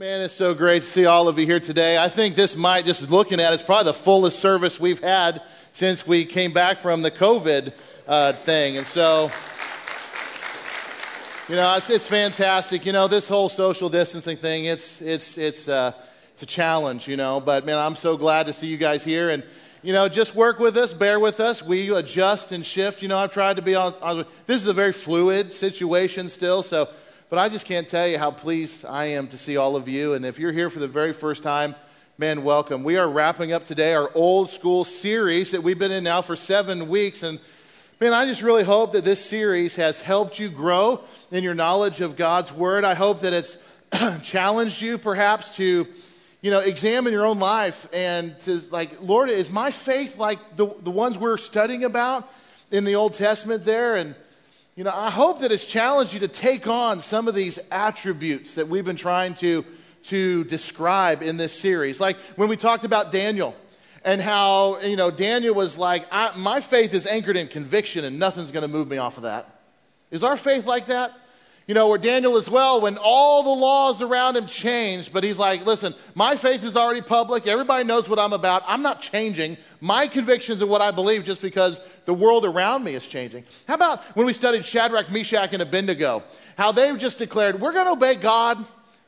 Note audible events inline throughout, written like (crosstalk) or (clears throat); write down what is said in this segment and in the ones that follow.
Man, it's so great to see all of you here today. I think this might, just looking at it, it's probably the fullest service we've had since we came back from the COVID uh, thing. And so, you know, it's, it's fantastic. You know, this whole social distancing thing, it's, it's, it's, uh, it's a challenge, you know. But man, I'm so glad to see you guys here. And, you know, just work with us, bear with us. We adjust and shift. You know, I've tried to be on, on this is a very fluid situation still. So, but I just can't tell you how pleased I am to see all of you. And if you're here for the very first time, man, welcome. We are wrapping up today our old school series that we've been in now for seven weeks. And man, I just really hope that this series has helped you grow in your knowledge of God's Word. I hope that it's (clears throat) challenged you perhaps to you know, examine your own life and to like, Lord, is my faith like the, the ones we're studying about in the Old Testament there? And you know, I hope that it's challenged you to take on some of these attributes that we've been trying to, to describe in this series. Like when we talked about Daniel and how, you know, Daniel was like, my faith is anchored in conviction and nothing's going to move me off of that. Is our faith like that? You know, where Daniel as well, when all the laws around him changed, but he's like, listen, my faith is already public. Everybody knows what I'm about. I'm not changing my convictions of what I believe just because the world around me is changing. How about when we studied Shadrach, Meshach, and Abednego? How they just declared, we're going to obey God,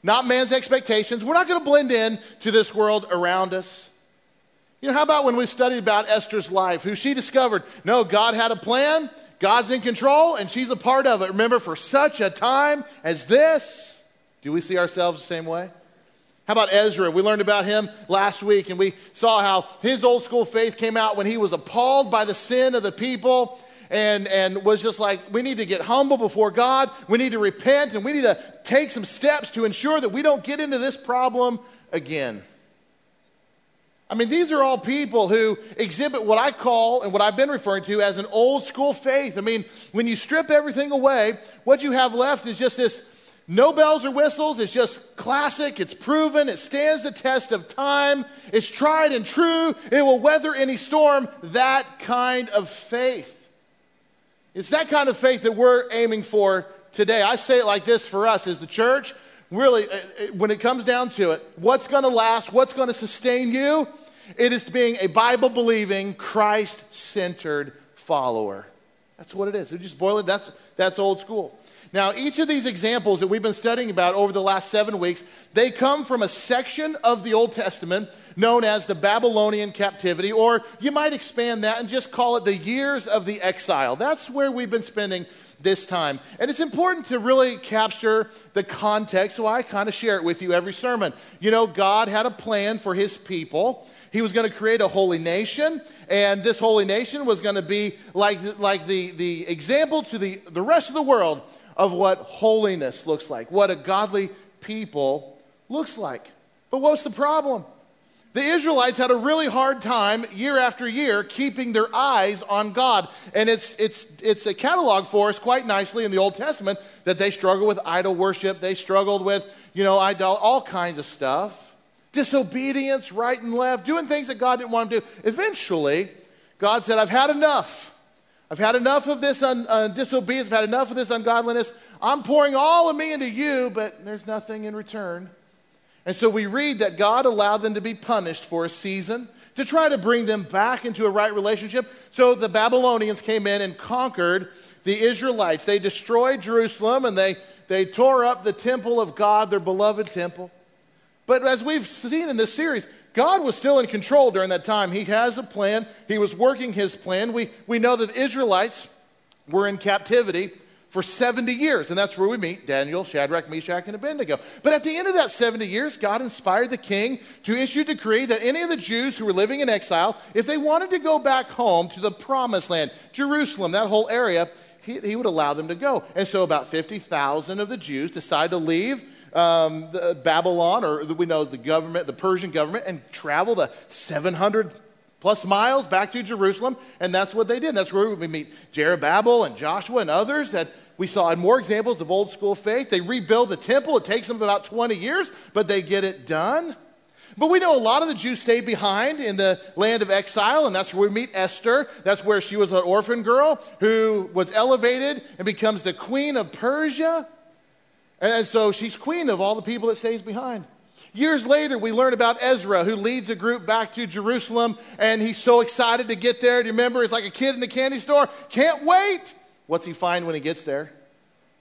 not man's expectations. We're not going to blend in to this world around us. You know, how about when we studied about Esther's life, who she discovered, no, God had a plan, God's in control and she's a part of it. Remember, for such a time as this, do we see ourselves the same way? How about Ezra? We learned about him last week and we saw how his old school faith came out when he was appalled by the sin of the people and, and was just like, we need to get humble before God. We need to repent and we need to take some steps to ensure that we don't get into this problem again. I mean, these are all people who exhibit what I call and what I've been referring to as an old school faith. I mean, when you strip everything away, what you have left is just this no bells or whistles. It's just classic. It's proven. It stands the test of time. It's tried and true. It will weather any storm. That kind of faith. It's that kind of faith that we're aiming for today. I say it like this for us as the church. Really, uh, uh, when it comes down to it, what's going to last? What's going to sustain you? It is being a Bible believing, Christ centered follower. That's what it is. We just boil it, that's, that's old school. Now, each of these examples that we've been studying about over the last seven weeks, they come from a section of the Old Testament known as the Babylonian captivity, or you might expand that and just call it the years of the exile. That's where we've been spending this time. And it's important to really capture the context, so I kind of share it with you every sermon. You know, God had a plan for his people. He was going to create a holy nation, and this holy nation was going to be like, like the, the example to the, the rest of the world of what holiness looks like, what a godly people looks like. But what's the problem? The Israelites had a really hard time year after year keeping their eyes on God. And it's, it's, it's a catalog for us quite nicely in the Old Testament that they struggled with idol worship. They struggled with, you know, idol, all kinds of stuff disobedience right and left, doing things that God didn't want them to do. Eventually, God said, I've had enough. I've had enough of this un, uh, disobedience. I've had enough of this ungodliness. I'm pouring all of me into you, but there's nothing in return. And so we read that God allowed them to be punished for a season to try to bring them back into a right relationship. So the Babylonians came in and conquered the Israelites. They destroyed Jerusalem and they, they tore up the temple of God, their beloved temple. But as we've seen in this series, God was still in control during that time. He has a plan, He was working His plan. We, we know that the Israelites were in captivity for 70 years, and that's where we meet Daniel, Shadrach, Meshach, and Abednego. But at the end of that 70 years, God inspired the king to issue a decree that any of the Jews who were living in exile, if they wanted to go back home to the promised land, Jerusalem, that whole area, he, he would allow them to go. And so about 50,000 of the Jews decided to leave um, Babylon, or we know the government, the Persian government, and travel the 700 plus miles back to Jerusalem. And that's what they did. That's where we meet Zerubbabel and Joshua and others that we saw in more examples of old school faith. They rebuild the temple. It takes them about 20 years, but they get it done. But we know a lot of the Jews stayed behind in the land of exile, and that's where we meet Esther. That's where she was an orphan girl who was elevated and becomes the queen of Persia. And so she's queen of all the people that stays behind. Years later, we learn about Ezra, who leads a group back to Jerusalem, and he's so excited to get there. Do you remember? He's like a kid in a candy store. Can't wait. What's he find when he gets there?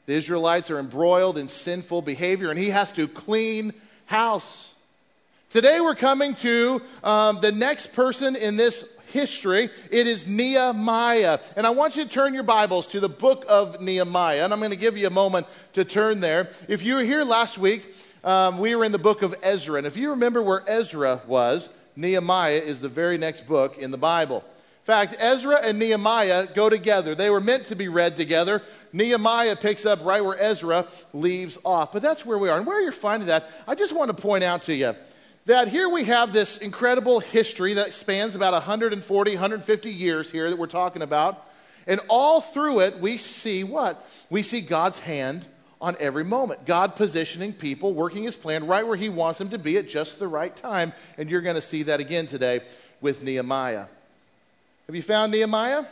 The Israelites are embroiled in sinful behavior, and he has to clean house. Today, we're coming to um, the next person in this history. It is Nehemiah. And I want you to turn your Bibles to the book of Nehemiah. And I'm going to give you a moment to turn there. If you were here last week, um, we were in the book of Ezra. And if you remember where Ezra was, Nehemiah is the very next book in the Bible. In fact, Ezra and Nehemiah go together. They were meant to be read together. Nehemiah picks up right where Ezra leaves off. But that's where we are. And where you're finding that, I just want to point out to you that here we have this incredible history that spans about 140, 150 years here that we're talking about. And all through it, we see what? We see God's hand on every moment. God positioning people, working his plan right where he wants them to be at just the right time. And you're going to see that again today with Nehemiah. Have you found Nehemiah?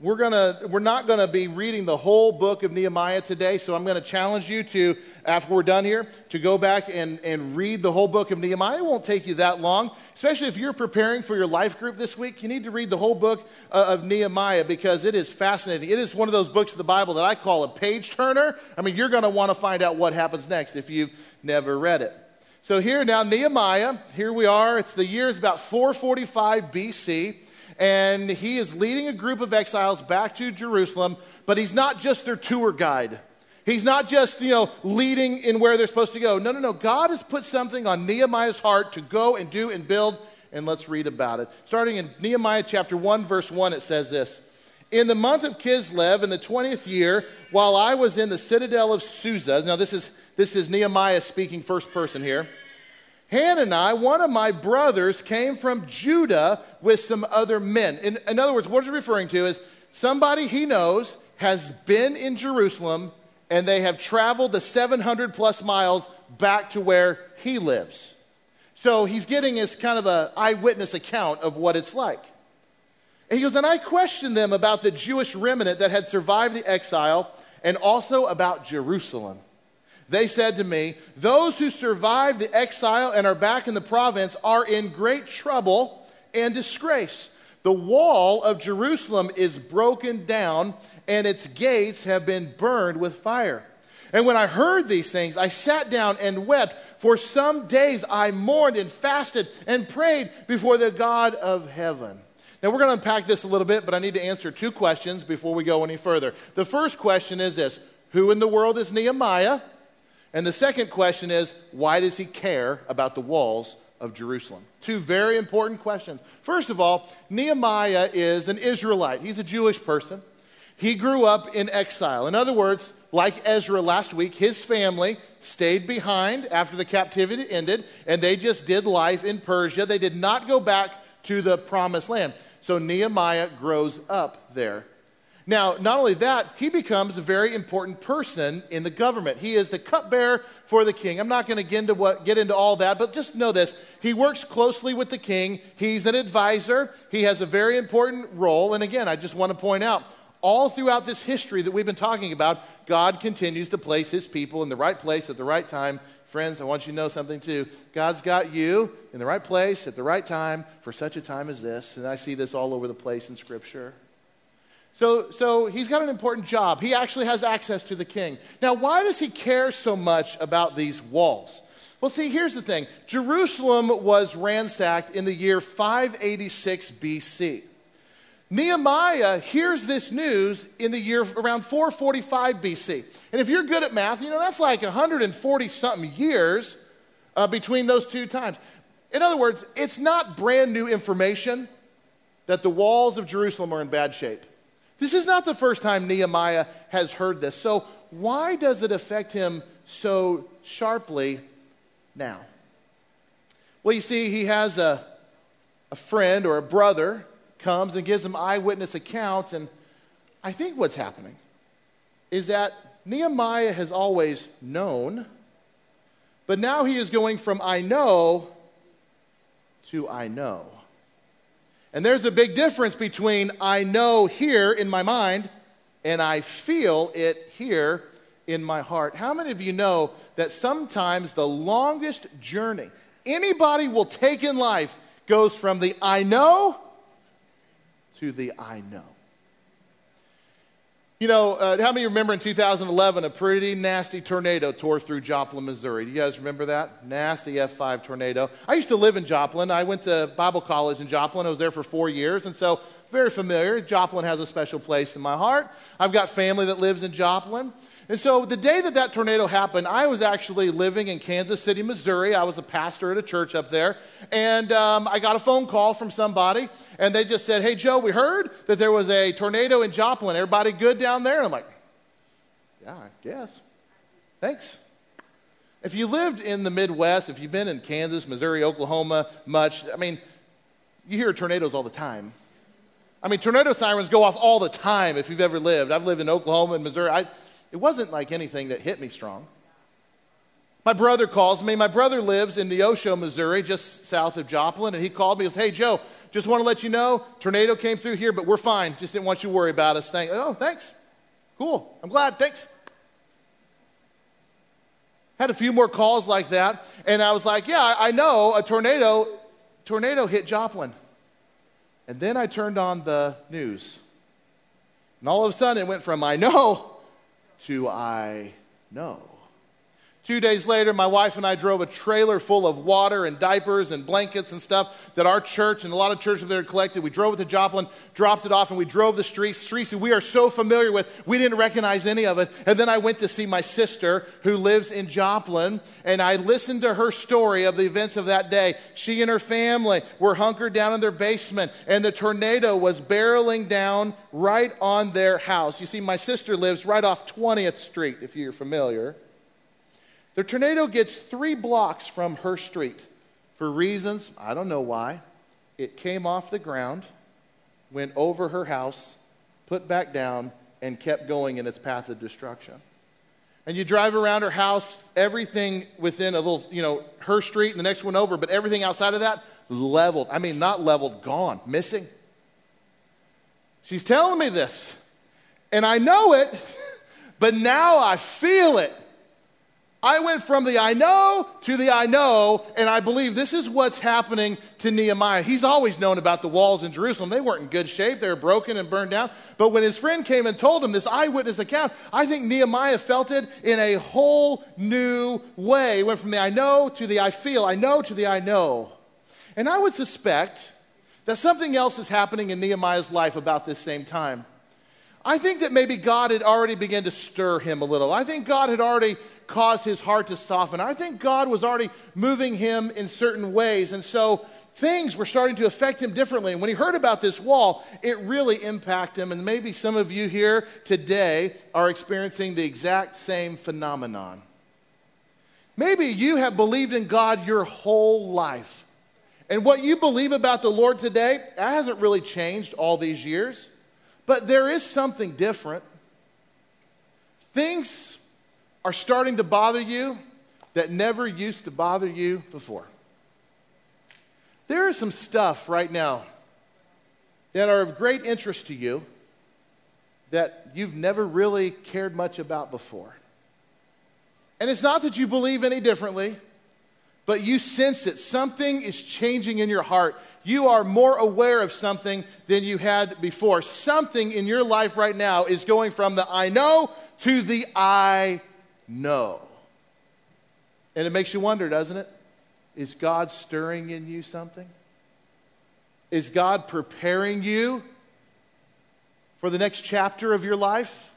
We're, gonna, we're not going to be reading the whole book of Nehemiah today, so I'm going to challenge you to, after we're done here, to go back and, and read the whole book of Nehemiah. It won't take you that long, especially if you're preparing for your life group this week. You need to read the whole book uh, of Nehemiah because it is fascinating. It is one of those books of the Bible that I call a page turner. I mean, you're going to want to find out what happens next if you've never read it. So here now, Nehemiah, here we are. It's the year is about 445 BC and he is leading a group of exiles back to Jerusalem, but he's not just their tour guide. He's not just, you know, leading in where they're supposed to go. No, no, no. God has put something on Nehemiah's heart to go and do and build, and let's read about it. Starting in Nehemiah chapter 1, verse 1, it says this In the month of Kislev, in the 20th year, while I was in the citadel of Susa, now this is, this is Nehemiah speaking first person here. Hanani, one of my brothers, came from Judah with some other men. In, in other words, what he's referring to is somebody he knows has been in Jerusalem and they have traveled the 700 plus miles back to where he lives. So he's getting his kind of an eyewitness account of what it's like. And he goes, and I questioned them about the Jewish remnant that had survived the exile and also about Jerusalem. They said to me, Those who survived the exile and are back in the province are in great trouble and disgrace. The wall of Jerusalem is broken down, and its gates have been burned with fire. And when I heard these things, I sat down and wept. For some days I mourned and fasted and prayed before the God of heaven. Now, we're going to unpack this a little bit, but I need to answer two questions before we go any further. The first question is this Who in the world is Nehemiah? And the second question is why does he care about the walls of Jerusalem? Two very important questions. First of all, Nehemiah is an Israelite, he's a Jewish person. He grew up in exile. In other words, like Ezra last week, his family stayed behind after the captivity ended, and they just did life in Persia. They did not go back to the promised land. So Nehemiah grows up there. Now, not only that, he becomes a very important person in the government. He is the cupbearer for the king. I'm not going to get into, what, get into all that, but just know this. He works closely with the king. He's an advisor. He has a very important role. And again, I just want to point out, all throughout this history that we've been talking about, God continues to place his people in the right place at the right time. Friends, I want you to know something too. God's got you in the right place at the right time for such a time as this. And I see this all over the place in Scripture. So, so he's got an important job. He actually has access to the king. Now, why does he care so much about these walls? Well, see, here's the thing Jerusalem was ransacked in the year 586 BC. Nehemiah hears this news in the year around 445 BC. And if you're good at math, you know that's like 140 something years uh, between those two times. In other words, it's not brand new information that the walls of Jerusalem are in bad shape. This is not the first time Nehemiah has heard this. So, why does it affect him so sharply now? Well, you see, he has a, a friend or a brother comes and gives him eyewitness accounts, and I think what's happening is that Nehemiah has always known, but now he is going from I know to I know. And there's a big difference between I know here in my mind and I feel it here in my heart. How many of you know that sometimes the longest journey anybody will take in life goes from the I know to the I know? You know, uh, how many remember in 2011 a pretty nasty tornado tore through Joplin, Missouri? Do you guys remember that? Nasty F5 tornado. I used to live in Joplin. I went to Bible college in Joplin. I was there for four years, and so very familiar. Joplin has a special place in my heart. I've got family that lives in Joplin. And so the day that that tornado happened, I was actually living in Kansas City, Missouri. I was a pastor at a church up there. And um, I got a phone call from somebody, and they just said, Hey, Joe, we heard that there was a tornado in Joplin. Everybody good down there? And I'm like, Yeah, I guess. Thanks. If you lived in the Midwest, if you've been in Kansas, Missouri, Oklahoma much, I mean, you hear tornadoes all the time. I mean, tornado sirens go off all the time if you've ever lived. I've lived in Oklahoma and Missouri. I, it wasn't like anything that hit me strong. My brother calls me. My brother lives in Neosho, Missouri, just south of Joplin, and he called me and goes, Hey, Joe, just want to let you know, tornado came through here, but we're fine. Just didn't want you to worry about us. Thank- oh, thanks. Cool. I'm glad. Thanks. Had a few more calls like that, and I was like, Yeah, I know a tornado, tornado hit Joplin. And then I turned on the news. And all of a sudden it went from I know to I know. Two days later, my wife and I drove a trailer full of water and diapers and blankets and stuff that our church and a lot of churches there collected. We drove it to Joplin, dropped it off, and we drove the streets, streets we are so familiar with, we didn't recognize any of it. And then I went to see my sister who lives in Joplin, and I listened to her story of the events of that day. She and her family were hunkered down in their basement, and the tornado was barreling down right on their house. You see, my sister lives right off 20th Street, if you're familiar. The tornado gets three blocks from her street. For reasons, I don't know why, it came off the ground, went over her house, put back down, and kept going in its path of destruction. And you drive around her house, everything within a little, you know, her street and the next one over, but everything outside of that, leveled. I mean, not leveled, gone, missing. She's telling me this, and I know it, (laughs) but now I feel it. I went from the I know to the I know, and I believe this is what's happening to Nehemiah. He's always known about the walls in Jerusalem. They weren't in good shape, they were broken and burned down. But when his friend came and told him this eyewitness account, I think Nehemiah felt it in a whole new way. He went from the I know to the I feel, I know to the I know. And I would suspect that something else is happening in Nehemiah's life about this same time. I think that maybe God had already begun to stir him a little. I think God had already caused his heart to soften. I think God was already moving him in certain ways. And so things were starting to affect him differently. And when he heard about this wall, it really impacted him. And maybe some of you here today are experiencing the exact same phenomenon. Maybe you have believed in God your whole life. And what you believe about the Lord today hasn't really changed all these years. But there is something different. Things are starting to bother you that never used to bother you before. There is some stuff right now that are of great interest to you that you've never really cared much about before. And it's not that you believe any differently but you sense it. Something is changing in your heart. You are more aware of something than you had before. Something in your life right now is going from the I know to the I know. And it makes you wonder, doesn't it? Is God stirring in you something? Is God preparing you for the next chapter of your life?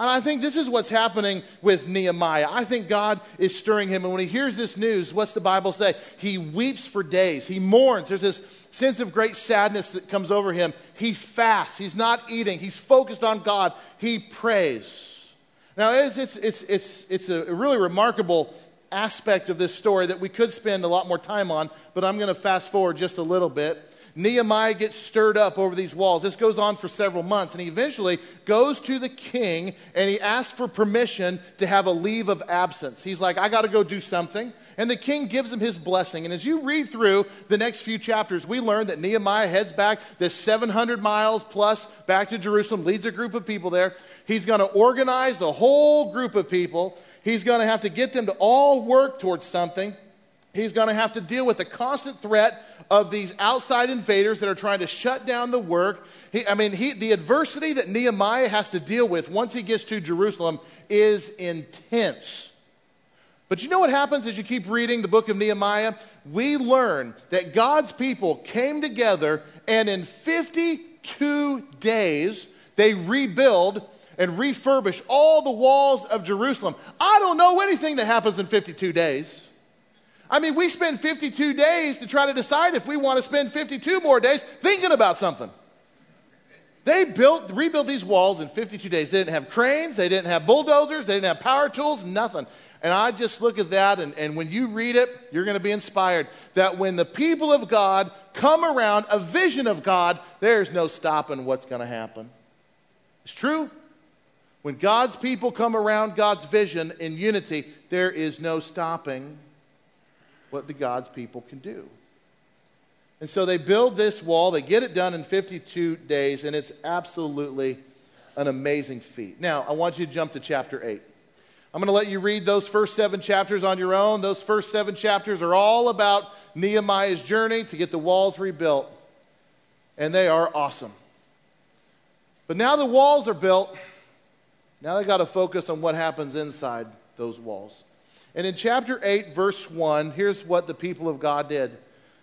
And I think this is what's happening with Nehemiah. I think God is stirring him. And when he hears this news, what's the Bible say? He weeps for days. He mourns. There's this sense of great sadness that comes over him. He fasts. He's not eating. He's focused on God. He prays. Now, it's, it's, it's, it's, it's a really remarkable aspect of this story that we could spend a lot more time on, but I'm going to fast forward just a little bit. Nehemiah gets stirred up over these walls. This goes on for several months, and he eventually goes to the king and he asks for permission to have a leave of absence. He's like, I got to go do something. And the king gives him his blessing. And as you read through the next few chapters, we learn that Nehemiah heads back this 700 miles plus back to Jerusalem, leads a group of people there. He's going to organize a whole group of people. He's going to have to get them to all work towards something. He's going to have to deal with the constant threat of these outside invaders that are trying to shut down the work. He, I mean, he, the adversity that Nehemiah has to deal with once he gets to Jerusalem is intense. But you know what happens as you keep reading the book of Nehemiah? We learn that God's people came together and in 52 days they rebuild and refurbish all the walls of Jerusalem. I don't know anything that happens in 52 days. I mean, we spend 52 days to try to decide if we want to spend 52 more days thinking about something. They built, rebuilt these walls in 52 days. They didn't have cranes, they didn't have bulldozers, they didn't have power tools, nothing. And I just look at that, and, and when you read it, you're going to be inspired that when the people of God come around a vision of God, there's no stopping what's going to happen. It's true. When God's people come around God's vision in unity, there is no stopping what the God's people can do. And so they build this wall, they get it done in 52 days, and it's absolutely an amazing feat. Now, I want you to jump to chapter 8. I'm going to let you read those first seven chapters on your own. Those first seven chapters are all about Nehemiah's journey to get the walls rebuilt, and they are awesome. But now the walls are built, now they got to focus on what happens inside those walls. And in chapter 8, verse 1, here's what the people of God did.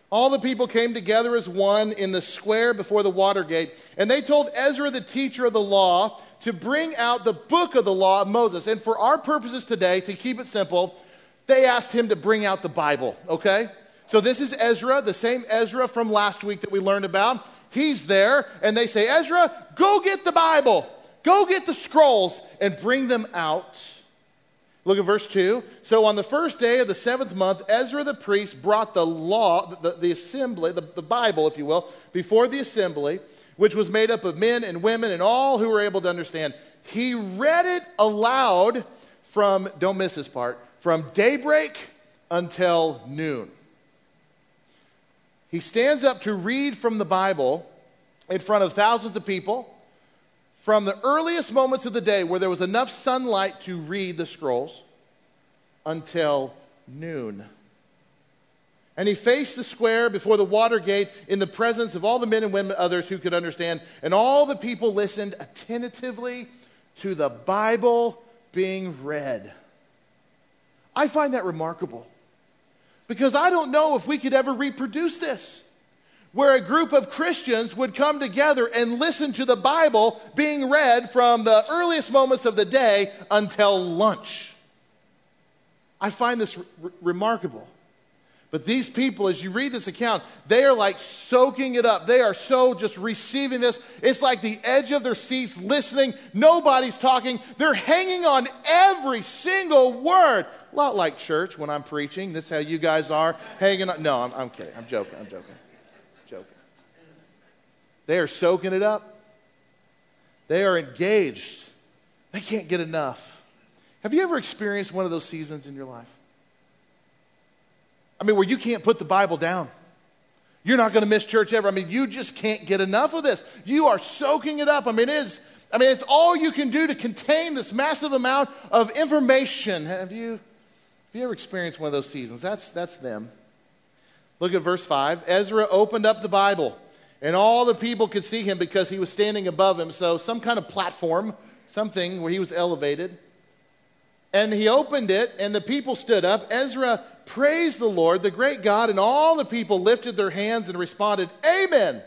All the people came together as one in the square before the water gate, and they told Ezra, the teacher of the law, to bring out the book of the law of Moses. And for our purposes today, to keep it simple, they asked him to bring out the Bible, okay? So this is Ezra, the same Ezra from last week that we learned about. He's there, and they say, Ezra, go get the Bible, go get the scrolls, and bring them out. Look at verse 2. So on the first day of the seventh month, Ezra the priest brought the law, the, the assembly, the, the Bible, if you will, before the assembly, which was made up of men and women and all who were able to understand. He read it aloud from, don't miss this part, from daybreak until noon. He stands up to read from the Bible in front of thousands of people from the earliest moments of the day where there was enough sunlight to read the scrolls until noon. And he faced the square before the water gate in the presence of all the men and women, others who could understand. And all the people listened attentively to the Bible being read. I find that remarkable because I don't know if we could ever reproduce this where a group of Christians would come together and listen to the Bible being read from the earliest moments of the day until lunch. I find this r- remarkable. But these people, as you read this account, they are like soaking it up. They are so just receiving this. It's like the edge of their seats, listening. Nobody's talking. They're hanging on every single word. A lot like church when I'm preaching. That's how you guys are hanging on. No, I'm, I'm kidding. I'm joking. I'm joking. They are soaking it up. They are engaged. They can't get enough. Have you ever experienced one of those seasons in your life? I mean, where you can't put the Bible down. You're not going to miss church ever. I mean, you just can't get enough of this. You are soaking it up. I mean, it is, I mean, it's all you can do to contain this massive amount of information. Have you, have you ever experienced one of those seasons? That's, that's them. Look at verse 5. Ezra opened up the Bible and all the people could see him because he was standing above him. So, some kind of platform, something where he was elevated. And he opened it, and the people stood up. Ezra praised the Lord, the great God, and all the people lifted their hands and responded, Amen.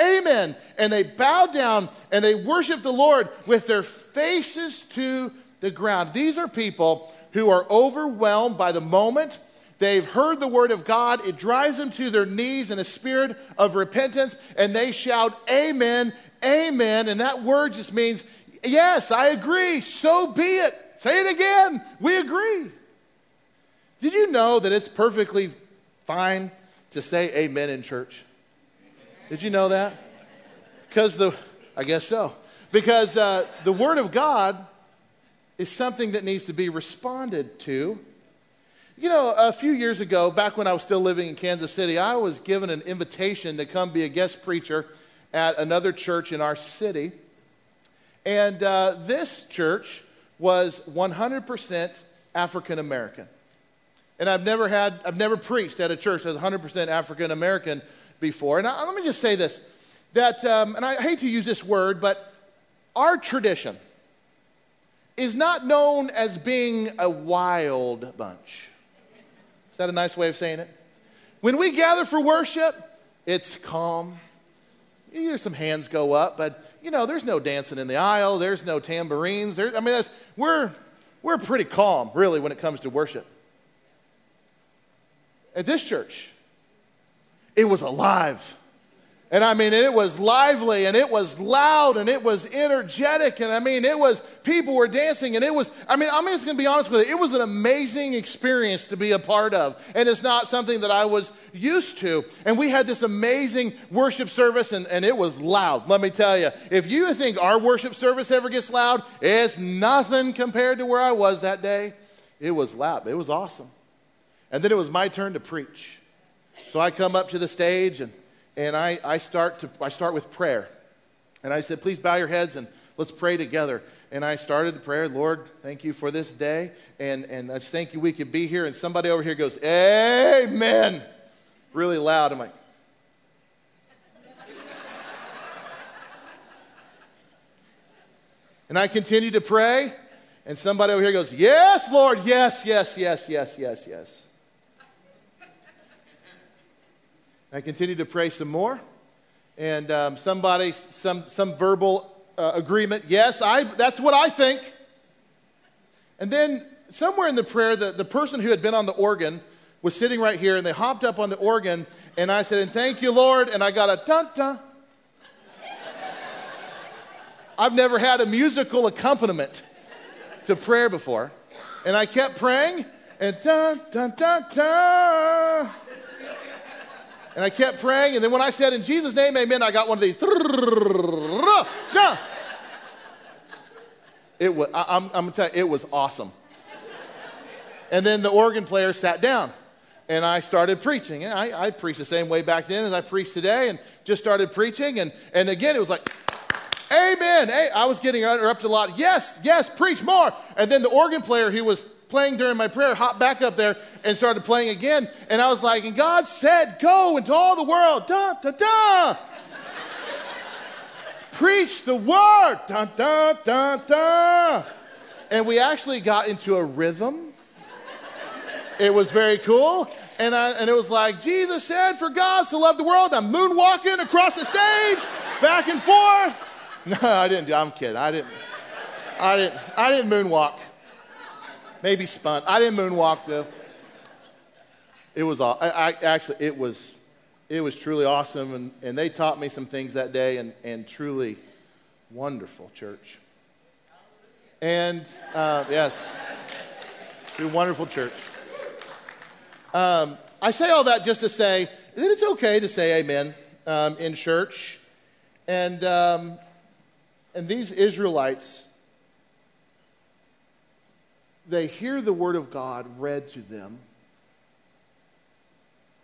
Amen. And they bowed down and they worshiped the Lord with their faces to the ground. These are people who are overwhelmed by the moment They've heard the word of God. It drives them to their knees in a spirit of repentance, and they shout, Amen, Amen. And that word just means, Yes, I agree. So be it. Say it again. We agree. Did you know that it's perfectly fine to say amen in church? Did you know that? Because the, I guess so. Because uh, the Word of God is something that needs to be responded to. You know, a few years ago, back when I was still living in Kansas City, I was given an invitation to come be a guest preacher at another church in our city. And uh, this church was 100% African American. And I've never had, I've never preached at a church that's 100% African American before. And I, let me just say this that, um, and I hate to use this word, but our tradition is not known as being a wild bunch. Is that a nice way of saying it? When we gather for worship, it's calm. You hear some hands go up, but you know, there's no dancing in the aisle, there's no tambourines. There, I mean, we're, we're pretty calm, really, when it comes to worship. At this church, it was alive. And I mean, it was lively and it was loud and it was energetic. And I mean, it was, people were dancing and it was, I mean, I'm just going to be honest with you. It was an amazing experience to be a part of. And it's not something that I was used to. And we had this amazing worship service and, and it was loud. Let me tell you, if you think our worship service ever gets loud, it's nothing compared to where I was that day. It was loud. It was awesome. And then it was my turn to preach. So I come up to the stage and and I, I, start to, I start with prayer. And I said, please bow your heads and let's pray together. And I started the prayer, Lord, thank you for this day. And, and I just thank you we could be here. And somebody over here goes, Amen. Really loud. I'm like, and I continue to pray. And somebody over here goes, Yes, Lord, yes, yes, yes, yes, yes, yes. I continued to pray some more. And um, somebody, some, some verbal uh, agreement, yes, I, that's what I think. And then somewhere in the prayer, the, the person who had been on the organ was sitting right here, and they hopped up on the organ, and I said, and thank you, Lord, and I got a dun dun. I've never had a musical accompaniment to prayer before. And I kept praying, and dun dun dun dun. And I kept praying, and then when I said, In Jesus' name, amen, I got one of these. It was, I, am I'm, I'm telling you, it was awesome. And then the organ player sat down, and I started preaching. And I, I preached the same way back then as I preach today, and just started preaching. And, and again, it was like, Amen. Hey, I was getting interrupted a lot. Yes, yes, preach more. And then the organ player, he was playing during my prayer, hopped back up there and started playing again. And I was like, and God said, go into all the world. Da, da, da. Preach the word. Da, da, da, da. And we actually got into a rhythm. It was very cool. And, I, and it was like, Jesus said, for God to love the world. I'm moonwalking across the stage, back and forth. (laughs) No, I didn't. I'm kidding. I didn't. I didn't. I didn't moonwalk. Maybe spun. I didn't moonwalk though. It was all. I, I actually it was it was truly awesome, and, and they taught me some things that day, and, and truly wonderful church. And uh, yes, a wonderful church. Um, I say all that just to say that it's okay to say amen um, in church. And, um, and these Israelites they hear the word of God read to them.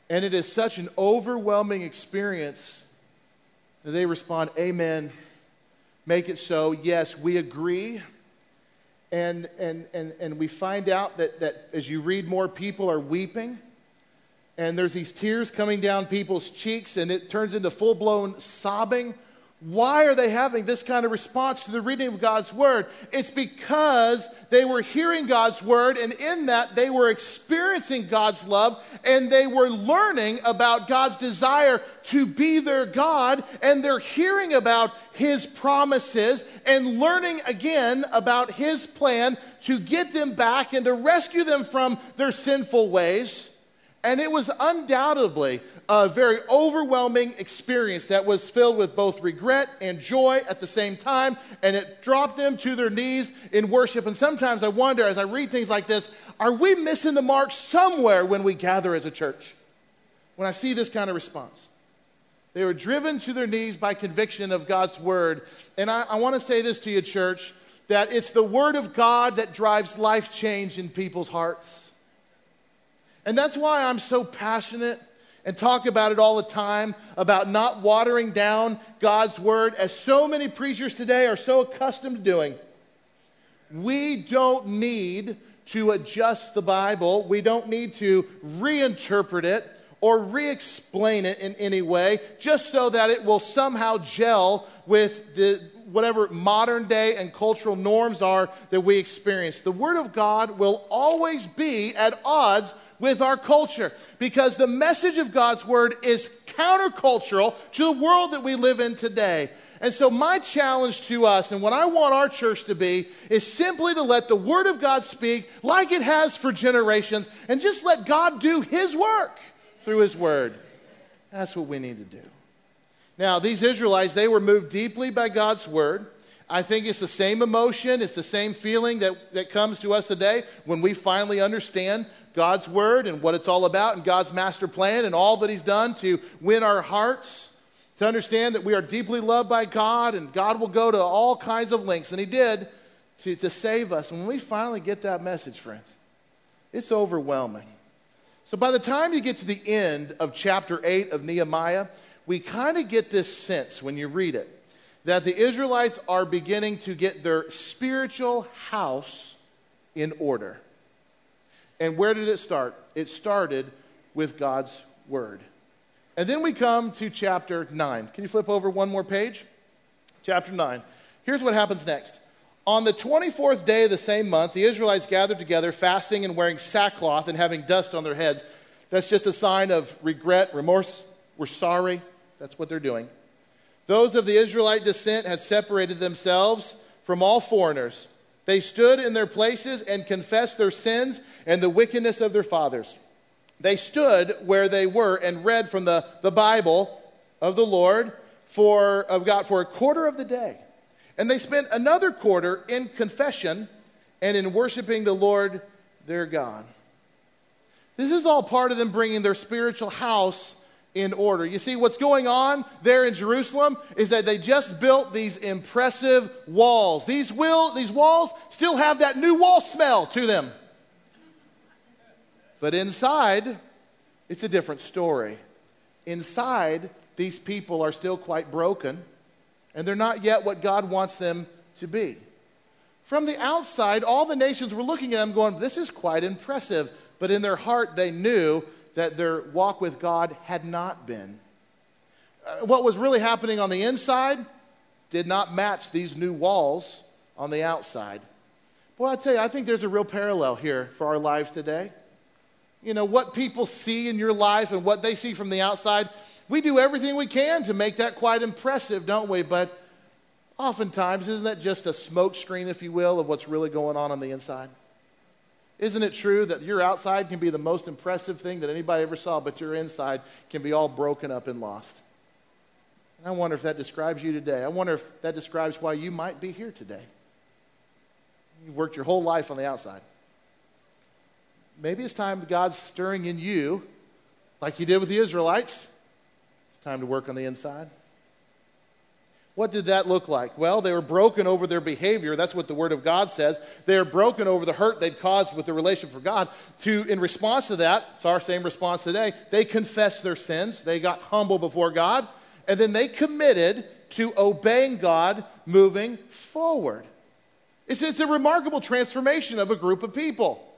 And it is such an overwhelming experience that they respond, Amen. Make it so. Yes, we agree. And, and, and, and we find out that, that as you read more, people are weeping. And there's these tears coming down people's cheeks, and it turns into full blown sobbing why are they having this kind of response to the reading of God's word? It's because they were hearing God's word, and in that they were experiencing God's love, and they were learning about God's desire to be their God, and they're hearing about His promises and learning again about His plan to get them back and to rescue them from their sinful ways. And it was undoubtedly a very overwhelming experience that was filled with both regret and joy at the same time. And it dropped them to their knees in worship. And sometimes I wonder, as I read things like this, are we missing the mark somewhere when we gather as a church? When I see this kind of response. They were driven to their knees by conviction of God's word. And I, I want to say this to you, church, that it's the word of God that drives life change in people's hearts. And that's why I'm so passionate and talk about it all the time about not watering down God's word, as so many preachers today are so accustomed to doing. We don't need to adjust the Bible, we don't need to reinterpret it or re explain it in any way just so that it will somehow gel with the, whatever modern day and cultural norms are that we experience. The Word of God will always be at odds with our culture because the message of God's Word is countercultural to the world that we live in today. And so, my challenge to us and what I want our church to be is simply to let the Word of God speak like it has for generations and just let God do His work through His Word. That's what we need to do. Now, these Israelites, they were moved deeply by God's Word. I think it's the same emotion, it's the same feeling that, that comes to us today when we finally understand God's Word and what it's all about and God's master plan and all that He's done to win our hearts, to understand that we are deeply loved by God and God will go to all kinds of lengths, and He did to, to save us. And when we finally get that message, friends, it's overwhelming. So by the time you get to the end of chapter 8 of Nehemiah, we kind of get this sense when you read it that the Israelites are beginning to get their spiritual house in order. And where did it start? It started with God's word. And then we come to chapter 9. Can you flip over one more page? Chapter 9. Here's what happens next. On the 24th day of the same month, the Israelites gathered together, fasting and wearing sackcloth and having dust on their heads. That's just a sign of regret, remorse. We're sorry. That's what they're doing. Those of the Israelite descent had separated themselves from all foreigners. They stood in their places and confessed their sins and the wickedness of their fathers. They stood where they were and read from the, the Bible of the Lord for, of God for a quarter of the day. And they spent another quarter in confession and in worshiping the Lord their God. This is all part of them bringing their spiritual house in order. You see, what's going on there in Jerusalem is that they just built these impressive walls. These, will, these walls still have that new wall smell to them. But inside, it's a different story. Inside, these people are still quite broken and they're not yet what God wants them to be. From the outside, all the nations were looking at them going, This is quite impressive. But in their heart, they knew that their walk with God had not been. Uh, what was really happening on the inside did not match these new walls on the outside. Well, I tell you, I think there's a real parallel here for our lives today. You know, what people see in your life and what they see from the outside we do everything we can to make that quite impressive, don't we? But oftentimes, isn't that just a smokescreen, if you will, of what's really going on on the inside? Isn't it true that your outside can be the most impressive thing that anybody ever saw, but your inside can be all broken up and lost? And I wonder if that describes you today. I wonder if that describes why you might be here today. You've worked your whole life on the outside. Maybe it's time God's stirring in you, like He did with the Israelites, It's time to work on the inside. What did that look like? Well, they were broken over their behavior. That's what the Word of God says. They are broken over the hurt they'd caused with the relation for God. To, in response to that, it's our same response today, they confessed their sins. They got humble before God. And then they committed to obeying God moving forward. It's, it's a remarkable transformation of a group of people.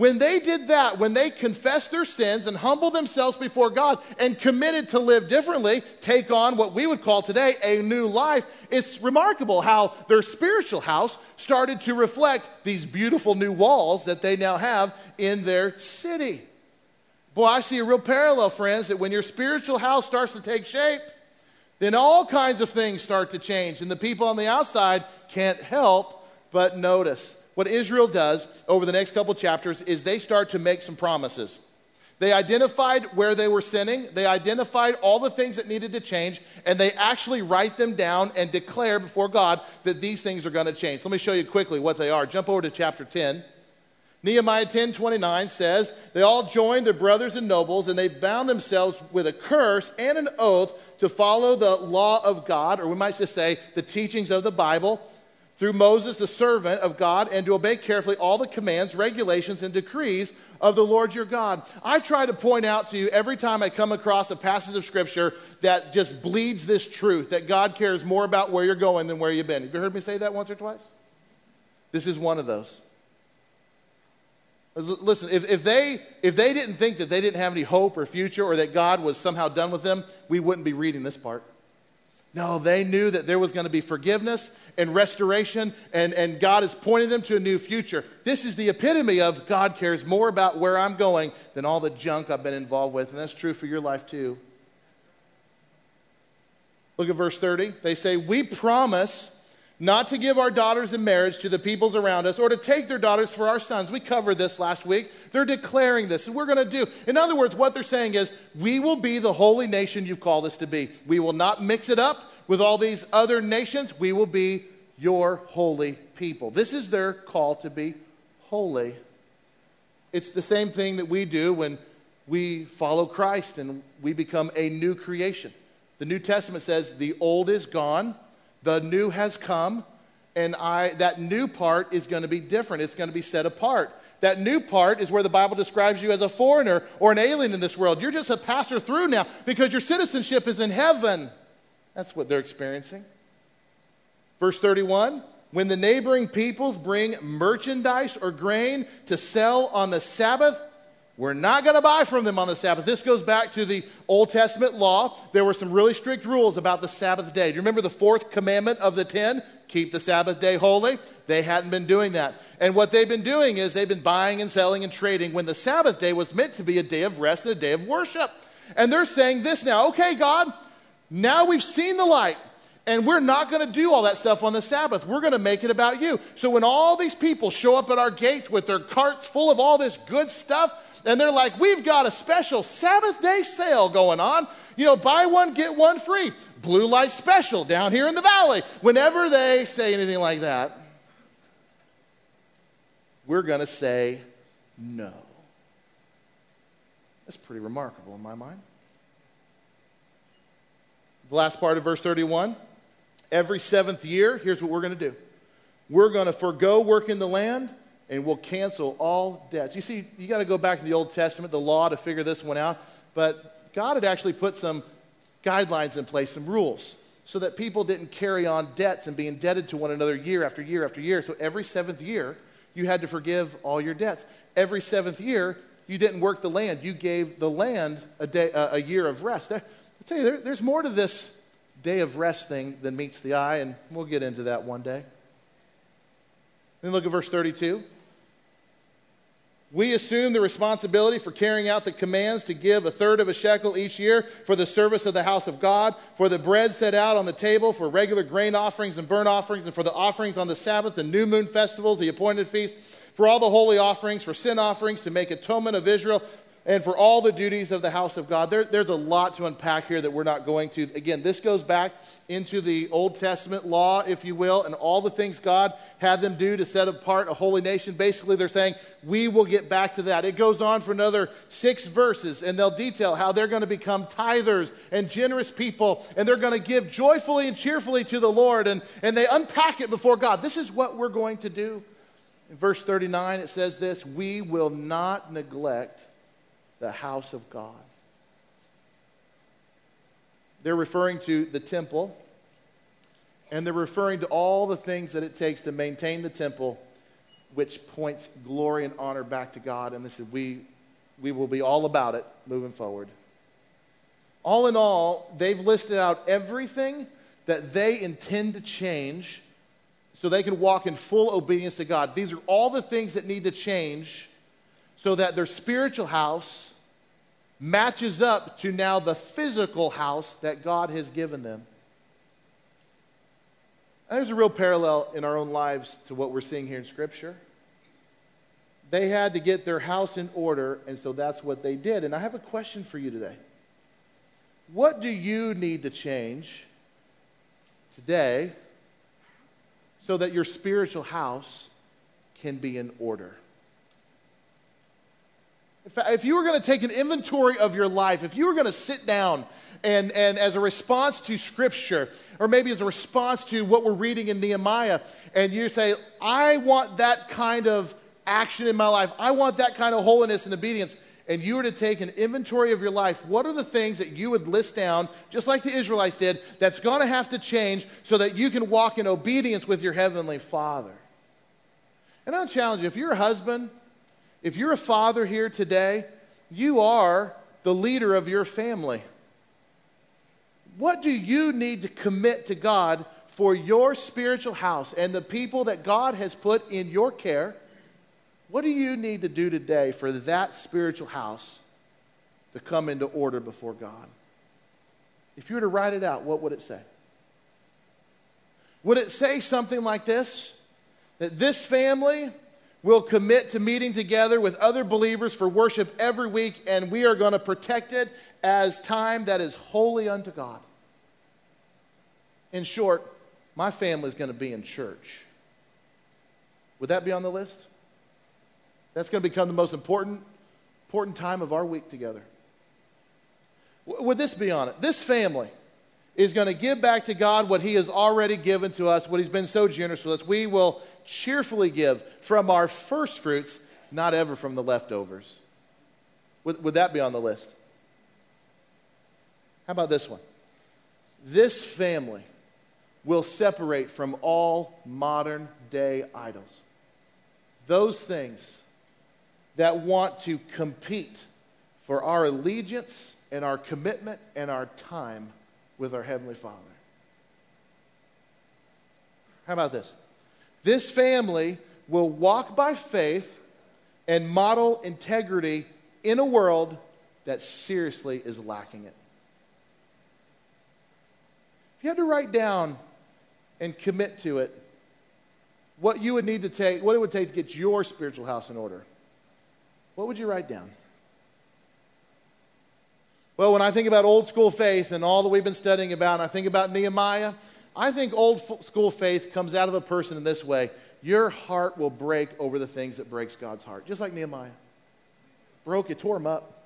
When they did that, when they confessed their sins and humbled themselves before God and committed to live differently, take on what we would call today a new life, it's remarkable how their spiritual house started to reflect these beautiful new walls that they now have in their city. Boy, I see a real parallel, friends, that when your spiritual house starts to take shape, then all kinds of things start to change, and the people on the outside can't help but notice what Israel does over the next couple chapters is they start to make some promises. They identified where they were sinning, they identified all the things that needed to change, and they actually write them down and declare before God that these things are going to change. Let me show you quickly what they are. Jump over to chapter 10. Nehemiah 10 29 says, They all joined their brothers and nobles, and they bound themselves with a curse and an oath to follow the law of God, or we might just say the teachings of the Bible, through Moses, the servant of God, and to obey carefully all the commands, regulations, and decrees of the Lord your God. I try to point out to you every time I come across a passage of Scripture that just bleeds this truth that God cares more about where you're going than where you've been. Have you heard me say that once or twice? This is one of those. Listen, if, if, they, if they didn't think that they didn't have any hope or future or that God was somehow done with them, we wouldn't be reading this part. No, they knew that there was going to be forgiveness and restoration, and, and God is pointing them to a new future. This is the epitome of God cares more about where I'm going than all the junk I've been involved with. And that's true for your life too. Look at verse 30. They say, We promise not to give our daughters in marriage to the peoples around us or to take their daughters for our sons. We covered this last week. They're declaring this, and we're going to do. In other words, what they're saying is, we will be the holy nation you've called us to be. We will not mix it up with all these other nations. We will be your holy people. This is their call to be holy. It's the same thing that we do when we follow Christ and we become a new creation. The New Testament says, the old is gone the new has come, and I, that new part is going to be different. It's going to be set apart. That new part is where the Bible describes you as a foreigner or an alien in this world. You're just a passer through now because your citizenship is in heaven. That's what they're experiencing. Verse 31 When the neighboring peoples bring merchandise or grain to sell on the Sabbath, we're not going to buy from them on the Sabbath. This goes back to the Old Testament law. There were some really strict rules about the Sabbath day. Do you remember the fourth commandment of the ten? Keep the Sabbath day holy. They hadn't been doing that. And what they've been doing is they've been buying and selling and trading when the Sabbath day was meant to be a day of rest and a day of worship. And they're saying this now okay, God, now we've seen the light. And we're not going to do all that stuff on the Sabbath. We're going to make it about you. So when all these people show up at our gates with their carts full of all this good stuff, and they're like, We've got a special Sabbath day sale going on. You know, buy one, get one free. Blue light special down here in the valley. Whenever they say anything like that, we're going to say no. That's pretty remarkable in my mind. The last part of verse 31 every seventh year, here's what we're going to do we're going to forego work in the land and will cancel all debts. You see, you got to go back to the Old Testament, the law, to figure this one out. But God had actually put some guidelines in place, some rules, so that people didn't carry on debts and be indebted to one another year after year after year. So every seventh year, you had to forgive all your debts. Every seventh year, you didn't work the land. You gave the land a, day, a, a year of rest. I tell you, there, there's more to this day of rest thing than meets the eye, and we'll get into that one day. Then look at verse 32. We assume the responsibility for carrying out the commands to give a third of a shekel each year for the service of the house of God, for the bread set out on the table, for regular grain offerings and burnt offerings, and for the offerings on the Sabbath, the new moon festivals, the appointed feast, for all the holy offerings, for sin offerings, to make atonement of Israel, and for all the duties of the house of God. There, there's a lot to unpack here that we're not going to. Again, this goes back into the Old Testament law, if you will, and all the things God had them do to set apart a holy nation. Basically, they're saying, we will get back to that. It goes on for another six verses, and they'll detail how they're going to become tithers and generous people, and they're going to give joyfully and cheerfully to the Lord, and, and they unpack it before God. This is what we're going to do. In verse 39, it says this We will not neglect the house of God. They're referring to the temple, and they're referring to all the things that it takes to maintain the temple, which points glory and honor back to God. And they said, we, we will be all about it moving forward. All in all, they've listed out everything that they intend to change so they can walk in full obedience to God. These are all the things that need to change so that their spiritual house matches up to now the physical house that God has given them. And there's a real parallel in our own lives to what we're seeing here in Scripture. They had to get their house in order, and so that's what they did. And I have a question for you today. What do you need to change today so that your spiritual house can be in order. If you were going to take an inventory of your life, if you were going to sit down and, and as a response to Scripture, or maybe as a response to what we're reading in Nehemiah, and you say, I want that kind of action in my life, I want that kind of holiness and obedience, and you were to take an inventory of your life, what are the things that you would list down, just like the Israelites did, that's going to have to change so that you can walk in obedience with your Heavenly Father? And I'll challenge you if you're a husband, if you're a father here today, you are the leader of your family. What do you need to commit to God for your spiritual house and the people that God has put in your care? What do you need to do today for that spiritual house to come into order before God? If you were to write it out, what would it say? Would it say something like this? That this family will commit to meeting together with other believers for worship every week, and we are going to protect it as time that is holy unto God. In short, my family is going to be in church. Would that be on the list? That's going to become the most important, important time of our week together. Would this be on it? This family is going to give back to God what He has already given to us, what He's been so generous with us. We will cheerfully give from our first fruits, not ever from the leftovers. Would, would that be on the list? How about this one? This family will separate from all modern day idols. Those things that want to compete for our allegiance and our commitment and our time with our Heavenly Father. How about this? This family will walk by faith and model integrity in a world that seriously is lacking it. If you had to write down and commit to it what you would need to take, what it would take to get your spiritual house in order, what would you write down? Well, when I think about old school faith and all that we've been studying about, and I think about Nehemiah, I think old school faith comes out of a person in this way. Your heart will break over the things that breaks God's heart, just like Nehemiah. Broke it, tore him up.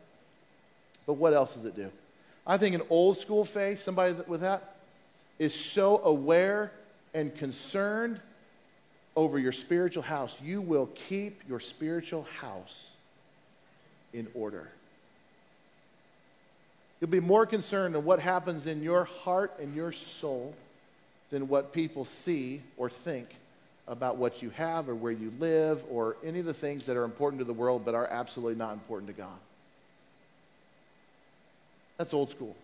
But what else does it do? I think an old school faith, somebody with that, is so aware and concerned over your spiritual house. You will keep your spiritual house in order. You'll be more concerned in what happens in your heart and your soul than what people see or think about what you have or where you live or any of the things that are important to the world but are absolutely not important to God. That's old school.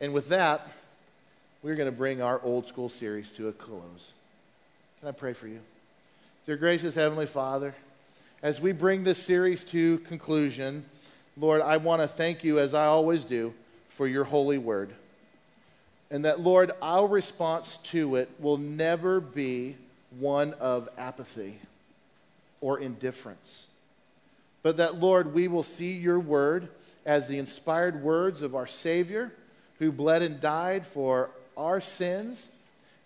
And with that, we're going to bring our old school series to a close. Can I pray for you? Dear gracious Heavenly Father, as we bring this series to conclusion, Lord, I want to thank you, as I always do, for your holy word. And that, Lord, our response to it will never be one of apathy or indifference. But that, Lord, we will see your word as the inspired words of our Savior who bled and died for our sins.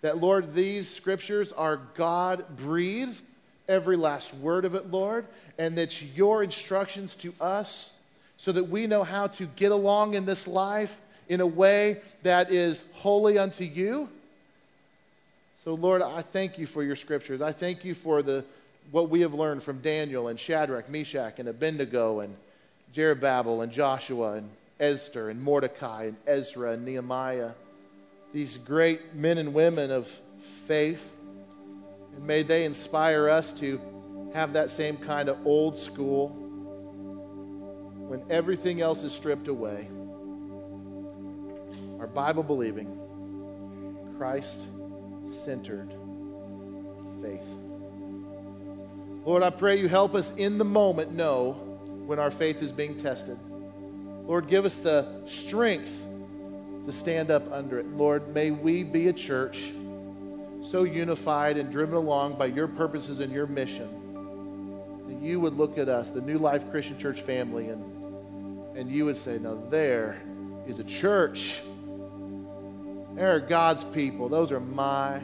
That, Lord, these scriptures are God breathed, every last word of it, Lord, and that your instructions to us so that we know how to get along in this life in a way that is holy unto you. So, Lord, I thank you for your scriptures. I thank you for the, what we have learned from Daniel and Shadrach, Meshach, and Abednego, and Zerubbabel, and Joshua, and Esther, and Mordecai, and Ezra, and Nehemiah. These great men and women of faith. And may they inspire us to have that same kind of old school when everything else is stripped away our Bible believing, Christ centered faith. Lord, I pray you help us in the moment know when our faith is being tested. Lord, give us the strength to stand up under it. Lord, may we be a church so unified and driven along by your purposes and your mission that you would look at us, the New Life Christian Church family, and, and you would say, Now there is a church there are God's people. Those are my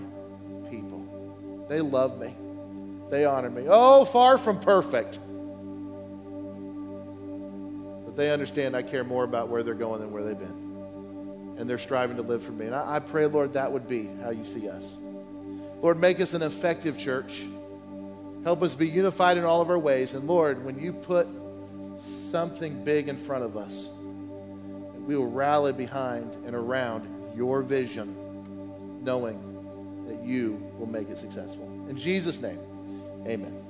people. They love me, they honor me. Oh, far from perfect. But they understand I care more about where they're going than where they've been. And they're striving to live for me. And I, I pray, Lord, that would be how you see us. Lord, make us an effective church. Help us be unified in all of our ways. And Lord, when you put something big in front of us, we will rally behind and around your vision, knowing that you will make it successful. In Jesus' name, amen.